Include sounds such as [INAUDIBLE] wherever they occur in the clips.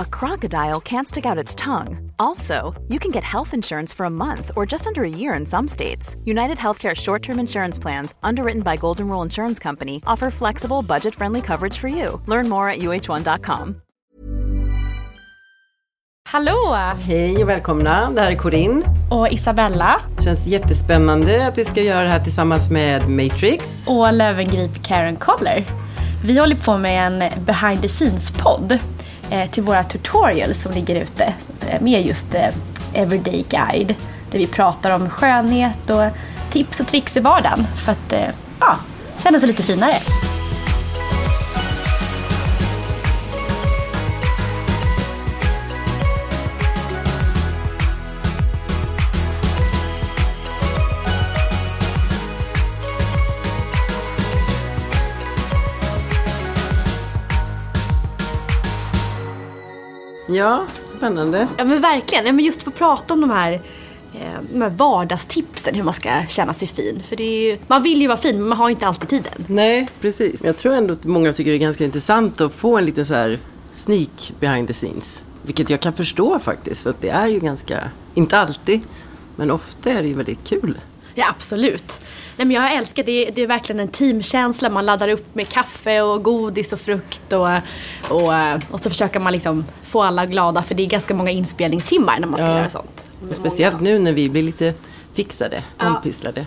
a crocodile can't stick out its tongue. Also, you can get health insurance for a month or just under a year in some states. United Healthcare short term insurance plans, underwritten by Golden Rule Insurance Company, offer flexible, budget friendly coverage for you. Learn more at uh1.com. Hallå! Hej och välkomna, det här är Corinne. Och Isabella. Känns jättespännande att vi ska göra det här tillsammans med Matrix. Och Lövengrip Karen Coller. Vi håller på med en behind the scenes-podd Eh, till våra tutorials som ligger ute eh, med just eh, Everyday Guide. Där vi pratar om skönhet och tips och tricks i vardagen för att ja, känna sig lite finare. Ja, spännande. Ja men verkligen, ja, men just få prata om de här, eh, de här vardagstipsen hur man ska känna sig fin. För det ju, man vill ju vara fin men man har inte alltid tiden. Nej, precis. Jag tror ändå att många tycker det är ganska intressant att få en liten så här sneak behind the scenes. Vilket jag kan förstå faktiskt, för att det är ju ganska, inte alltid, men ofta är det ju väldigt kul. Ja absolut. Nej, men jag älskar det, det är verkligen en teamkänsla. Man laddar upp med kaffe och godis och frukt och, och, och så försöker man liksom få alla glada för det är ganska många inspelningstimmar när man ska Ja. göra sånt. Speciellt nu när vi blir lite fixade, ompysslade.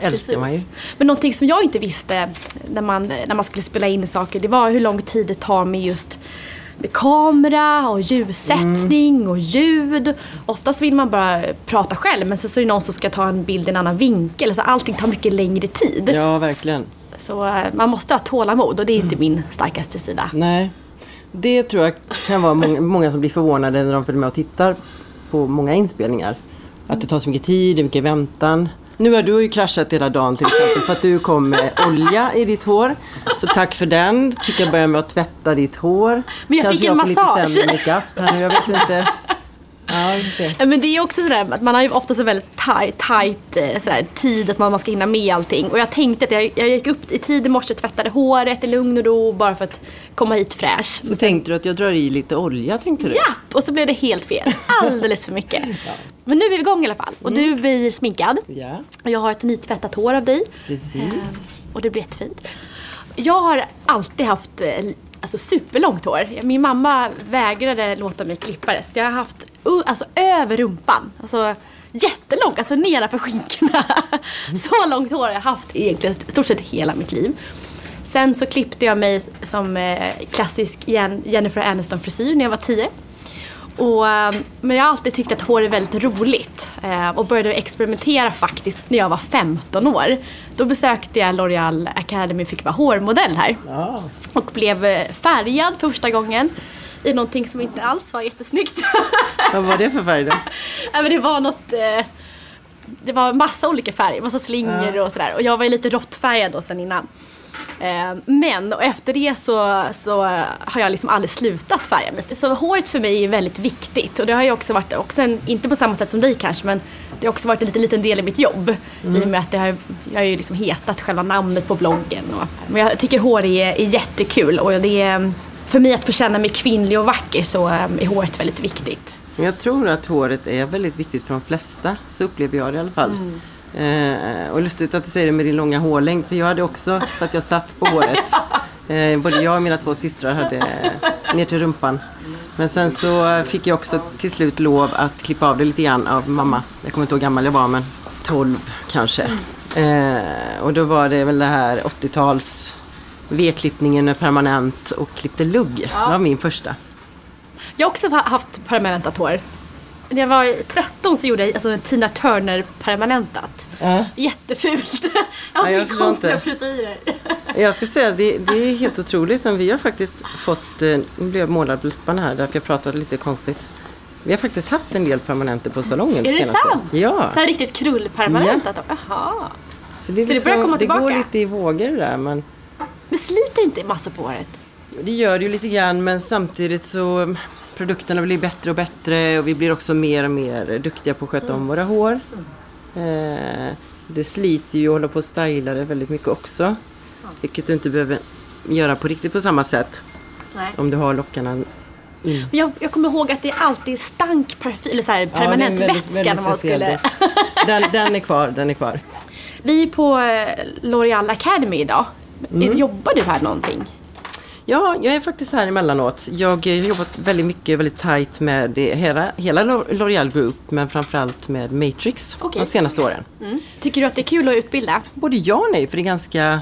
älskar man ju. Men någonting som jag inte visste när man, när man skulle spela in saker det var hur lång tid det tar med just med kamera och ljussättning Mm. och ljud. Oftast vill man bara prata själv men så, så är det någon som ska ta en bild i en annan vinkel. Så allting tar mycket längre tid. Ja, verkligen. Så eh, man måste ha tålamod och det är inte min starkaste sida. Nej, det tror jag kan vara många, många som blir förvånade när de följer med och tittar på många inspelningar. Att det tar så mycket tid, det är mycket väntan. Nu har du ju kraschat hela dagen till exempel för att du kom med olja i ditt hår. Så tack för den. Fick jag börja med att tvätta ditt hår. Men jag Kanske fick en jag massage. lite sämre jag vet inte. Ja. Ja, Men det är också sådär att man har ju ofta så väldigt tight, tight eh, sådär, tid att man, man ska hinna med allting. Och jag tänkte att jag, jag gick upp i tid i morse, tvättade håret i lugn och ro bara för att komma hit fräsch. Så tänkte du att jag drar i lite olja, tänkte du? Japp! Och så blev det helt fel. Alldeles för mycket. [LAUGHS] Men nu är vi igång i alla fall. Och du blir sminkad. Ja, Och jag har ett nytvättat hår av dig. precis. Och det blir jättefint. Jag har alltid haft eh, alltså, superlångt hår. Min mamma vägrade låta mig klippa det. Så jag har haft uh, alltså, över rumpan. Alltså jättelångt, alltså nedanför skinkorna. [LAUGHS] Så långt hår har jag haft egentligen i stort sett hela mitt liv. Sen så klippte jag mig som eh, klassisk Jennifer Aniston-frisyr när jag var tio. Och, eh, men jag har alltid tyckt att hår är väldigt roligt och började experimentera faktiskt när jag var 15 år. Då besökte jag L'Oreal Academy och fick vara hårmodell här. Ja. Och blev eh, färgad första gången i någonting som inte alls var jättesnyggt. [LAUGHS] Vad var det för färg då? Nej, men det var något... Eh, det var massa olika färger, massa slingor och sådär. Och jag var ju lite råttfärgad då sen innan. Eh, men och efter det så, så har jag liksom aldrig slutat färga mig. Så håret för mig är väldigt viktigt. Och det har ju också varit, också en, inte på samma sätt som dig kanske, men det har också varit en liten, liten del i mitt jobb. I och med att det har, jag har ju liksom hetat själva namnet på bloggen. Och, men jag tycker hår är, är jättekul och det är, för mig att få känna mig kvinnlig och vacker så eh, är håret väldigt viktigt. Jag tror att håret är väldigt viktigt för de flesta. Så upplever jag det i alla fall. Eh, och lustigt att du säger det med din långa hårlängd. För jag hade också så att jag satt på håret. Eh, både jag och mina två systrar hade ner till rumpan. Men sen så fick jag också till slut lov att klippa av det lite grann av mamma. Jag kommer inte ihåg hur gammal jag var men 12 kanske. Eh, och då var det väl det här 80-tals V-klippningen med permanent och klippte lugg. Det var min första. Jag har också haft permanentat hår. När jag var 13 så gjorde jag alltså, Tina Turner permanentat. Ja. Jättefult. [LAUGHS] Jag har så mycket konstiga frisyrer. [LAUGHS] Jag ska säga, det, det är helt otroligt. Men vi har faktiskt fått, eh, nu blev jag målad på läpparna här därför jag pratade lite konstigt. Vi har faktiskt haft en del permanenter på salongen Är det senaste. sant? Ja. Så här riktigt krullpermanent? Ja. Jaha. Så det, är Så det liksom, börjar komma det går tillbaka? lite i vågor det där. Men Men sliter inte massor på håret? det gör det ju lite grann men samtidigt så produkterna blir bättre och bättre och vi blir också mer och mer duktiga på att sköta om våra hår. Eh, det sliter ju att hålla på och styla det väldigt mycket också. Vilket du inte behöver göra på riktigt på samma sätt Nej. om du har lockarna. Men jag, jag kommer ihåg att det alltid stank parfym, eller så här, permanent Ja, väldigt- vätska väldigt när man skulle... [LAUGHS] Den, den är kvar, den är kvar. Vi är på eh, L'Oreal Academy idag. Mm. Jobbar du här någonting? Ja, jag är faktiskt här emellanåt. Jag eh, har jobbat väldigt mycket, väldigt tajt med hela, hela L'Oreal Group, men framförallt med Matrix Okej. de senaste åren. Tycker du att det är kul att utbilda? Både ja och nej, för det är ganska...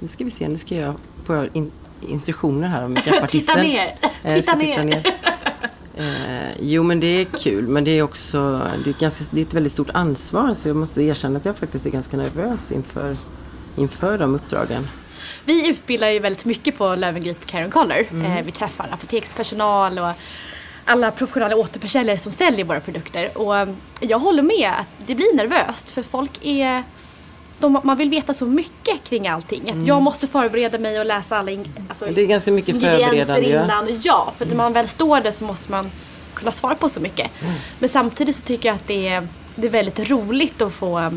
Nu ska vi se, nu ska jag få in, instruktioner här om [LAUGHS] makeupartisten. Titta ner. Eh, jag ska Titta ner. Eh, jo, men det är kul, men det är också det är, ganska, det är ett väldigt stort ansvar, så jag måste erkänna att jag faktiskt är ganska nervös inför, inför de uppdragen. Vi utbildar ju väldigt mycket på Löwengrip Care Color. Mm. Eh, vi träffar apotekspersonal och alla professionella återförsäljare som säljer våra produkter. Och eh, jag håller med att det blir nervöst för folk är de, man vill veta så mycket kring allting. Att Jag måste förbereda mig och läsa alla in, alltså, Mm. Det är ganska mycket förberedande, ja. innan. Ja, för när man väl står där så måste man kunna svara på så mycket. Mm. Men samtidigt så tycker jag att det är, det är väldigt roligt att få,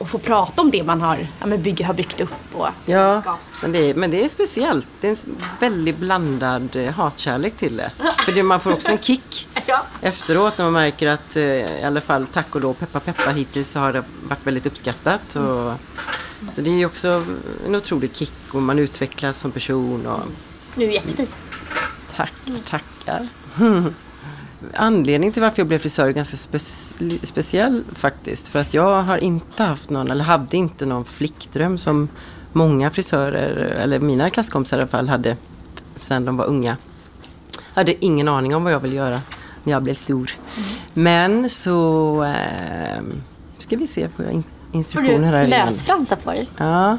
att få prata om det man har, ja, men bygg, har byggt upp. Och, Ja, Ja. men det, är, men det är speciellt. Det är en väldigt blandad eh, hatkärlek till det. För det, man får också en kick [LAUGHS] Ja. efteråt när man märker att eh, i alla fall tack och lov, peppa peppa hittills så har det varit väldigt uppskattat. Och, så det är också en otrolig kick och man utvecklas som person. Och, Nu är det jättefint. tackar, tackar. [LAUGHS] Anledningen till varför jag blev frisör är ganska speci- speciell faktiskt. För att jag har inte haft någon, eller hade inte någon flickdröm som många frisörer, eller mina klasskompisar i alla fall, hade sedan de var unga. Jag hade ingen aning om vad jag ville göra när jag blev stor. Men så eh, ska vi se på in- Får instruktioner här du innan. lösfransar på dig? Ja,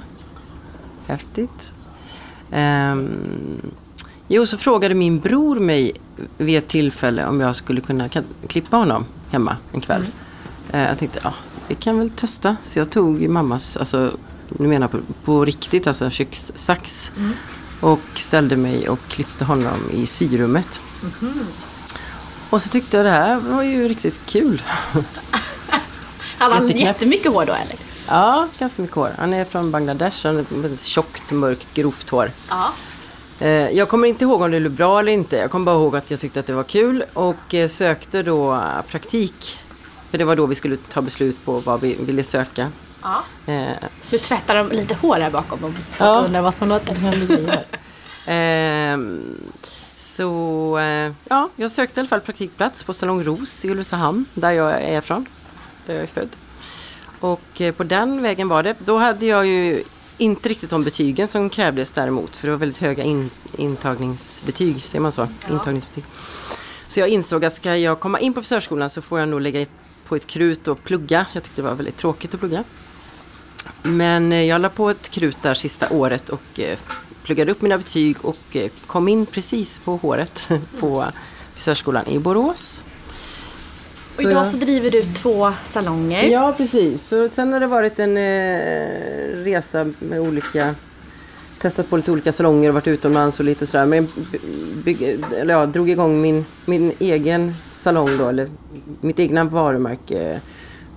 häftigt. Ehm, jo, så frågade min bror mig vid ett tillfälle om jag skulle kunna klippa honom hemma en kväll. Eh, jag tänkte, ja, vi kan väl testa. Så jag tog mammas, alltså, nu menar jag på, på riktigt, alltså kökssax. Och ställde mig och klippte honom i syrummet. Och så tyckte jag det här var ju riktigt kul. [LAUGHS] Han har jättemycket hår då eller? Ja, ganska mycket hår. Han är från Bangladesh, han har väldigt tjockt, mörkt, grovt hår. Ja. Eh, Jag kommer inte ihåg om det blev bra eller inte. Jag kommer bara ihåg att jag tyckte att det var kul och eh, sökte då eh, praktik. För det var då vi skulle ta beslut på vad vi ville söka. ja. Nu tvättar de lite hår här bakom om folk Ja. undrar vad som låter. [LAUGHS] ehm, så ja, jag sökte i alla fall praktikplats på Salong Ros i Ulricehamn, där jag är från. Där jag är född. Och på den vägen var det. Då hade jag ju inte riktigt de betygen som krävdes däremot. För det var väldigt höga in, intagningsbetyg, säger man så? Intagningsbetyg. Så jag insåg att ska jag komma in på frisörskolan så får jag nog lägga på ett krut och plugga. Jag tyckte det var väldigt tråkigt att plugga. Men eh, jag la på ett krut där sista året och eh, pluggade upp mina betyg och eh, kom in precis på håret [LAUGHS] på frisörskolan i Borås. Och idag jag- så driver du två salonger. Ja, precis. Så sen har det varit en eh, resa med olika... Testat på lite olika salonger och varit utomlands och lite sådär. Men bygg, eller ja, drog igång min, min egen salong då, eller mitt egna varumärke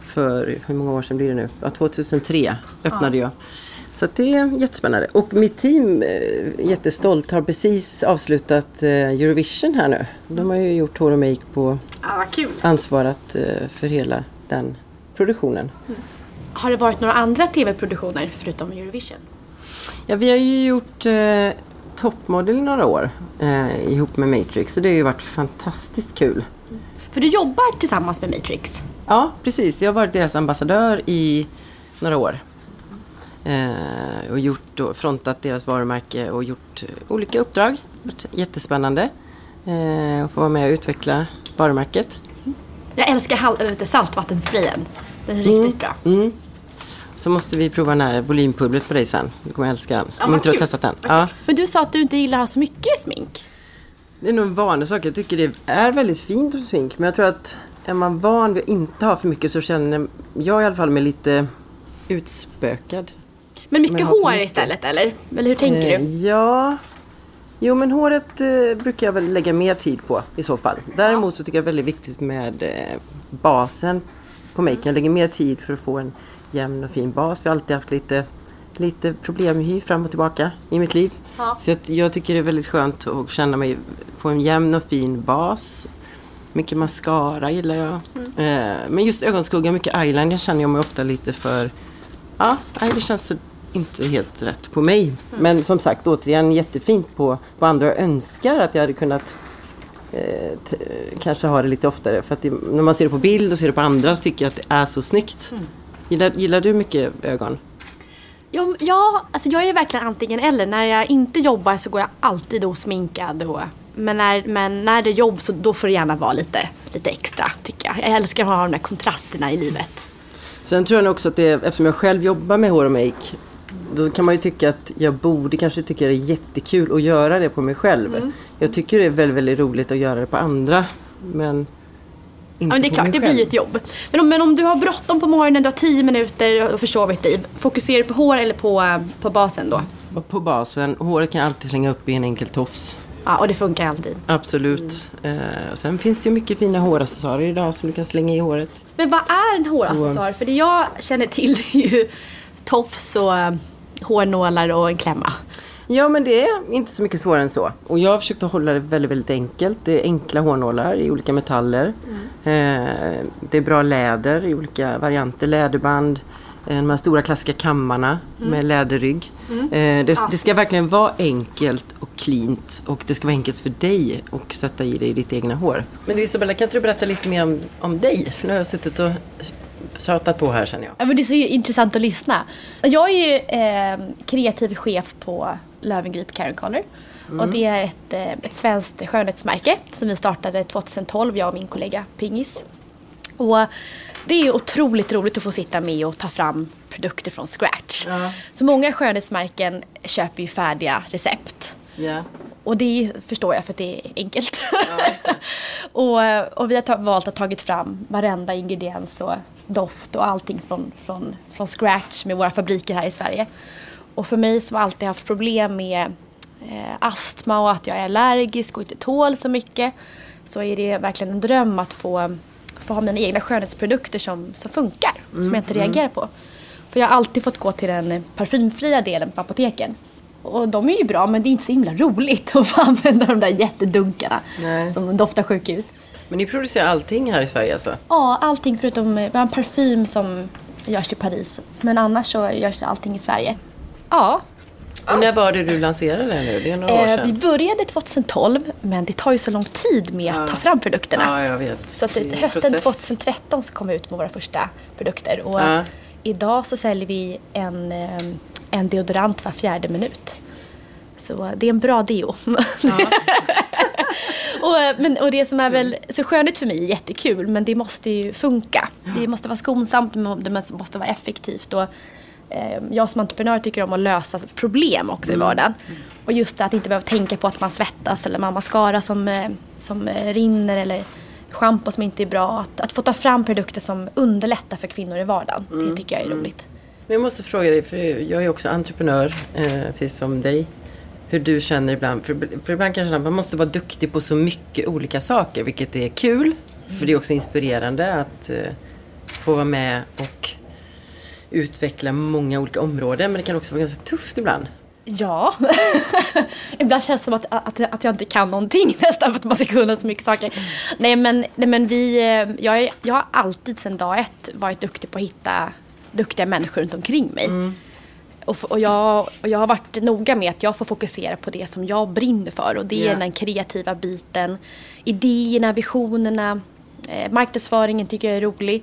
för, hur många år sedan blir det nu? Ja, 2003 öppnade jag. Så det är jättespännande. Och mitt team, eh, jättestolt, har precis avslutat eh, Eurovision här nu. De har ju gjort hår och make på vad kul. ansvarat eh, för hela den produktionen. Har det varit några andra tv-produktioner förutom Eurovision? Ja, vi har ju gjort eh, Toppmodell i några år eh, ihop med Matrix och det har ju varit fantastiskt kul. För du jobbar tillsammans med Matrix. Ja, precis. Jag har varit deras ambassadör i några år. Eh, och gjort då, frontat deras varumärke och gjort olika uppdrag. Jättespännande eh, att få vara med och utveckla varumärket. Jag älskar saltvattensprayen. Den är riktigt bra. Mm. Så måste vi prova den här volympulvret på dig sen. Du kommer älska den. Ja, Om vad inte du har kul. testat den. Kul. Men du sa att du inte gillar att ha så mycket smink. Det är nog en vanlig sak. Jag tycker det är väldigt fint med smink. Men jag tror att är man van vid att inte ha för mycket så känner jag i alla fall mig lite utspökad. Men mycket Men hår mycket. istället eller? Eller hur tänker Eh, du? Ja. Jo men håret eh, brukar jag väl lägga mer tid på i så fall. Däremot så tycker jag det är väldigt viktigt med eh, basen på maken. Jag lägger mer tid för att få en jämn och fin bas. Vi har alltid haft lite, lite problem med hy fram och tillbaka i mitt liv. Ja. Så jag, jag tycker det är väldigt skönt att känna mig, få en jämn och fin bas. Mycket mascara gillar jag. Eh, men just ögonskugga, mycket eyeliner känner jag mig ofta lite för... Ja, det känns så, inte helt rätt på mig. Men som sagt, återigen jättefint på, på andra. Önskar att jag hade kunnat eh, kanske ha det lite oftare. För att det, när man ser det på bild och ser det på andra så tycker jag att det är så snyggt. Gillar, gillar du mycket ögon? Ja, ja, alltså jag är verkligen antingen eller. När jag inte jobbar så går jag alltid osminkad. Och, men, när, men när det är jobb så då får det gärna vara lite, lite extra tycker jag. Jag älskar att ha de där kontrasterna i livet. Sen tror jag också att det, eftersom jag själv jobbar med hår och make, då kan man ju tycka att jag borde kanske tycka det är jättekul att göra det på mig själv. Jag tycker det är väldigt, väldigt roligt att göra det på andra, men inte Ja, men det är klart, det blir ju ett jobb. Men om, men om du har bråttom på morgonen, du har tio minuter och försovit dig. Fokuserar du på hår eller på, eh, på basen då? På basen, håret kan jag alltid slänga upp i en enkel tofs. Ja, och det funkar alltid. Absolut. Eh, och sen finns det ju mycket fina håraccessoarer idag som du kan slänga i håret. Men vad är en håraccessoar? För det jag känner till [LAUGHS] är ju tofs och eh, hårnålar och en klämma. Ja, men det är inte så mycket svårare än så. Och jag har försökt att hålla det väldigt, väldigt enkelt. Det är enkla hårnålar i olika metaller. Eh, det är bra läder i olika varianter. Läderband, eh, de här stora klassiska kammarna med läderrygg. Eh, det, det ska verkligen vara enkelt och cleant och det ska vara enkelt för dig att sätta i dig i ditt egna hår. Men du Isabella, kan inte du berätta lite mer om, om dig? För nu har jag suttit och pratat på här känner jag. Ja, men det är så intressant att lyssna. Jag är ju eh, kreativ chef på Löwengrip Karen Color. Och det är ett, eh, ett svenskt skönhetsmärke som vi startade 2012, jag och min kollega Pingis. Och det är otroligt roligt att få sitta med och ta fram produkter från scratch. Så många skönhetsmärken köper ju färdiga recept. Ja. Och det förstår jag för att det är enkelt. [LAUGHS] och, och vi har ta- valt att tagit fram varenda ingrediens och doft och allting från, från, från scratch med våra fabriker här i Sverige. Och för mig som alltid haft problem med eh, astma och att jag är allergisk och inte tål så mycket så är det verkligen en dröm att få, få ha mina egna skönhetsprodukter som, som funkar, som jag inte reagerar på. För jag har alltid fått gå till den parfymfria delen på apoteken. Och de är ju bra men det är inte så himla roligt [LAUGHS] att få använda de där jättedunkarna Nej. som doftar sjukhus. Men ni producerar allting här i Sverige alltså? Ja, allting förutom, eh, vi har en parfym som görs i Paris. Men annars så görs allting i Sverige. Ja, Och när var det du lanserade det nu? Det är några år eh, sedan. vi började 2012 men det tar ju så lång tid med att ta fram produkterna. Ja, jag vet. Så att hösten process. 2013 så kom vi ut med våra första produkter. Och Ja. idag så säljer vi en, eh, en deodorant var fjärde minut. Så det är en bra deo. [LAUGHS] och, eh, men, och det som är väl så skönhet för mig är jättekul men det måste ju funka. Det måste vara skonsamt, det måste vara effektivt. Och, eh, jag som entreprenör tycker om att lösa problem också i vardagen. Och just det att inte behöva tänka på att man svettas eller man har mascara som, eh, som eh, rinner eller schampo som inte är bra. Att, att få ta fram produkter som underlättar för kvinnor i vardagen. Det tycker jag är roligt. Men jag måste fråga dig, för jag är också entreprenör, eh, precis som dig. Hur du känner ibland, för, för ibland kanske man måste vara duktig på så mycket olika saker, vilket är kul. För det är också inspirerande att eh, få vara med och utveckla många olika områden. Men det kan också vara ganska tufft ibland. Ja. [LAUGHS] Ibland känns det som att, att, att jag inte kan någonting [LAUGHS] nästan för att man ska kunna så mycket saker. Nej men, nej, men vi, eh, jag, är, jag har alltid sedan dag ett varit duktig på att hitta duktiga människor runt omkring mig. Och, f- och, jag, och jag har varit noga med att jag får fokusera på det som jag brinner för och det är Ja. den kreativa biten. Idéerna, visionerna, eh, marknadsföringen tycker jag är rolig.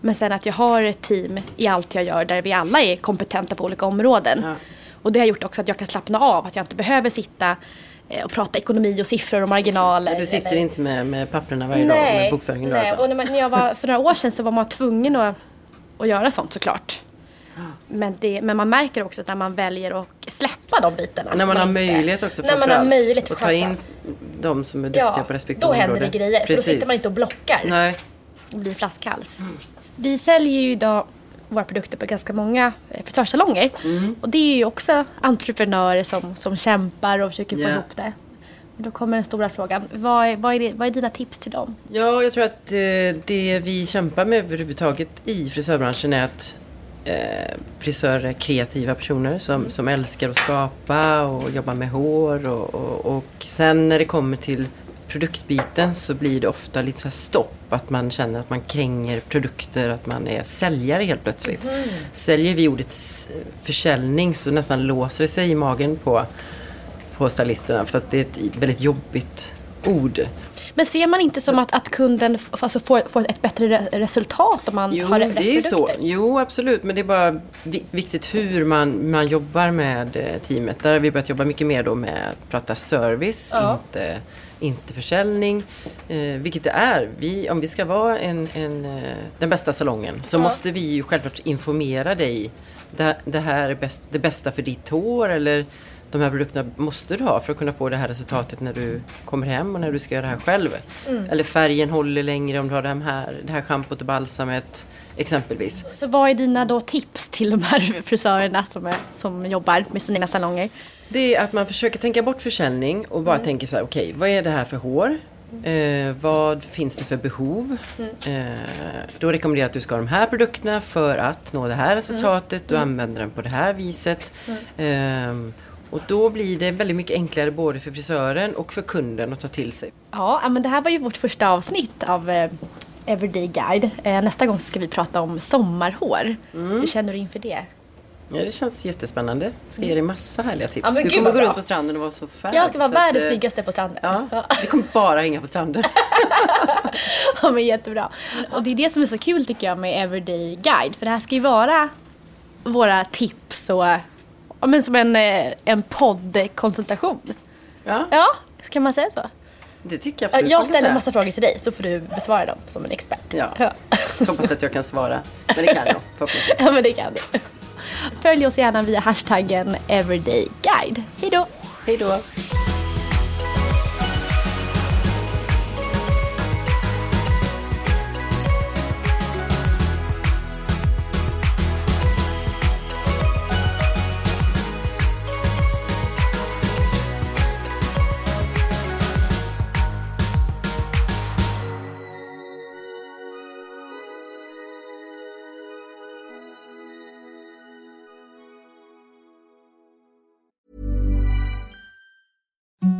Men sen att jag har ett team i allt jag gör där vi alla är kompetenta på olika områden. Ja. Och det har gjort också att jag kan slappna av, att jag inte behöver sitta eh, och prata ekonomi och siffror och marginaler. Du sitter eller- inte med, med papperna varje dag, med bokföringen då nej. alltså. och när, man, när jag var för några år sedan så var man tvungen att, att göra sånt såklart. Men, det, men man märker också att när man väljer att släppa de bitarna. När man har möjlighet också När man har möjlighet att ta in de som är duktiga på respektive då händer område. det grejer. För då Precis. sitter man inte och blockar Nej. och blir flaskhals. Vi säljer ju idag våra produkter på ganska många eh, frisörsalonger. Mm. Och det är ju också entreprenörer som, som kämpar och försöker få Ja. ihop det. Då kommer den stora frågan. Vad är, vad, är det, vad är dina tips till dem? Ja, jag tror att eh, det vi kämpar med överhuvudtaget i frisörbranschen är att eh, frisörer är kreativa personer som, som älskar att skapa och jobba med hår och, och, och sen när det kommer till produktbiten så blir det ofta lite så här stopp. Att man känner att man kränger produkter, att man är säljare helt plötsligt. Säljer vi ordet s- försäljning så nästan låser det sig i magen på, på stylisterna för att det är ett väldigt jobbigt ord. Men ser man inte som att, att kunden alltså får, får ett bättre re- resultat om man Jo, har rätt det är ju så. produkter? Jo, absolut. Men det är bara vi- viktigt hur man, man jobbar med eh, teamet. Där har vi börjat jobba mycket mer då med att prata service, Ja. inte, inte försäljning. Eh, vilket det är. Vi, om vi ska vara en, en, eh, den bästa salongen så måste vi ju självklart informera dig. Det, det här är bäst, det bästa för ditt hår eller de här produkterna måste du ha för att kunna få det här resultatet när du kommer hem och när du ska göra det här själv. Mm. Eller färgen håller längre om du har det här, det här schampot och balsamet exempelvis. Så vad är dina då tips till de här frisörerna som, är, som jobbar med sina salonger? Det är att man försöker tänka bort försäljning och bara tänker så här, okej, vad är det här för hår? Eh, vad finns det för behov? Eh, då rekommenderar jag att du ska ha de här produkterna för att nå det här resultatet. Du använder den på det här viset. Ehm, och då blir det väldigt mycket enklare både för frisören och för kunden att ta till sig. Ja, men det här var ju vårt första avsnitt av eh, Everyday Guide. Eh, nästa gång ska vi prata om sommarhår. Mm. Hur känner du inför det? Ja, det känns jättespännande. Jag ska ge dig massa härliga tips. Ja, men du kommer gå runt på stranden och vara så färg. Jag ska vara så att, världens eh, snyggaste på stranden. Ja, vi kommer bara hänga på stranden. [LAUGHS] [LAUGHS] Ja, men jättebra. Och det är det som är så kul tycker jag med Everyday Guide. För det här ska ju vara våra tips och ja, men som en, eh, en poddkonsultation. Ja, Ja, kan man säga så? det tycker jag absolut Jag ställer en massa frågor till dig så får du besvara dem som en expert. Ja. Ja, Hoppas att jag kan svara. Men det kan jag förhoppningsvis. [LAUGHS] ja men det kan du. Följ oss gärna via hashtaggen Everyday Guide. Hej då! Hej då!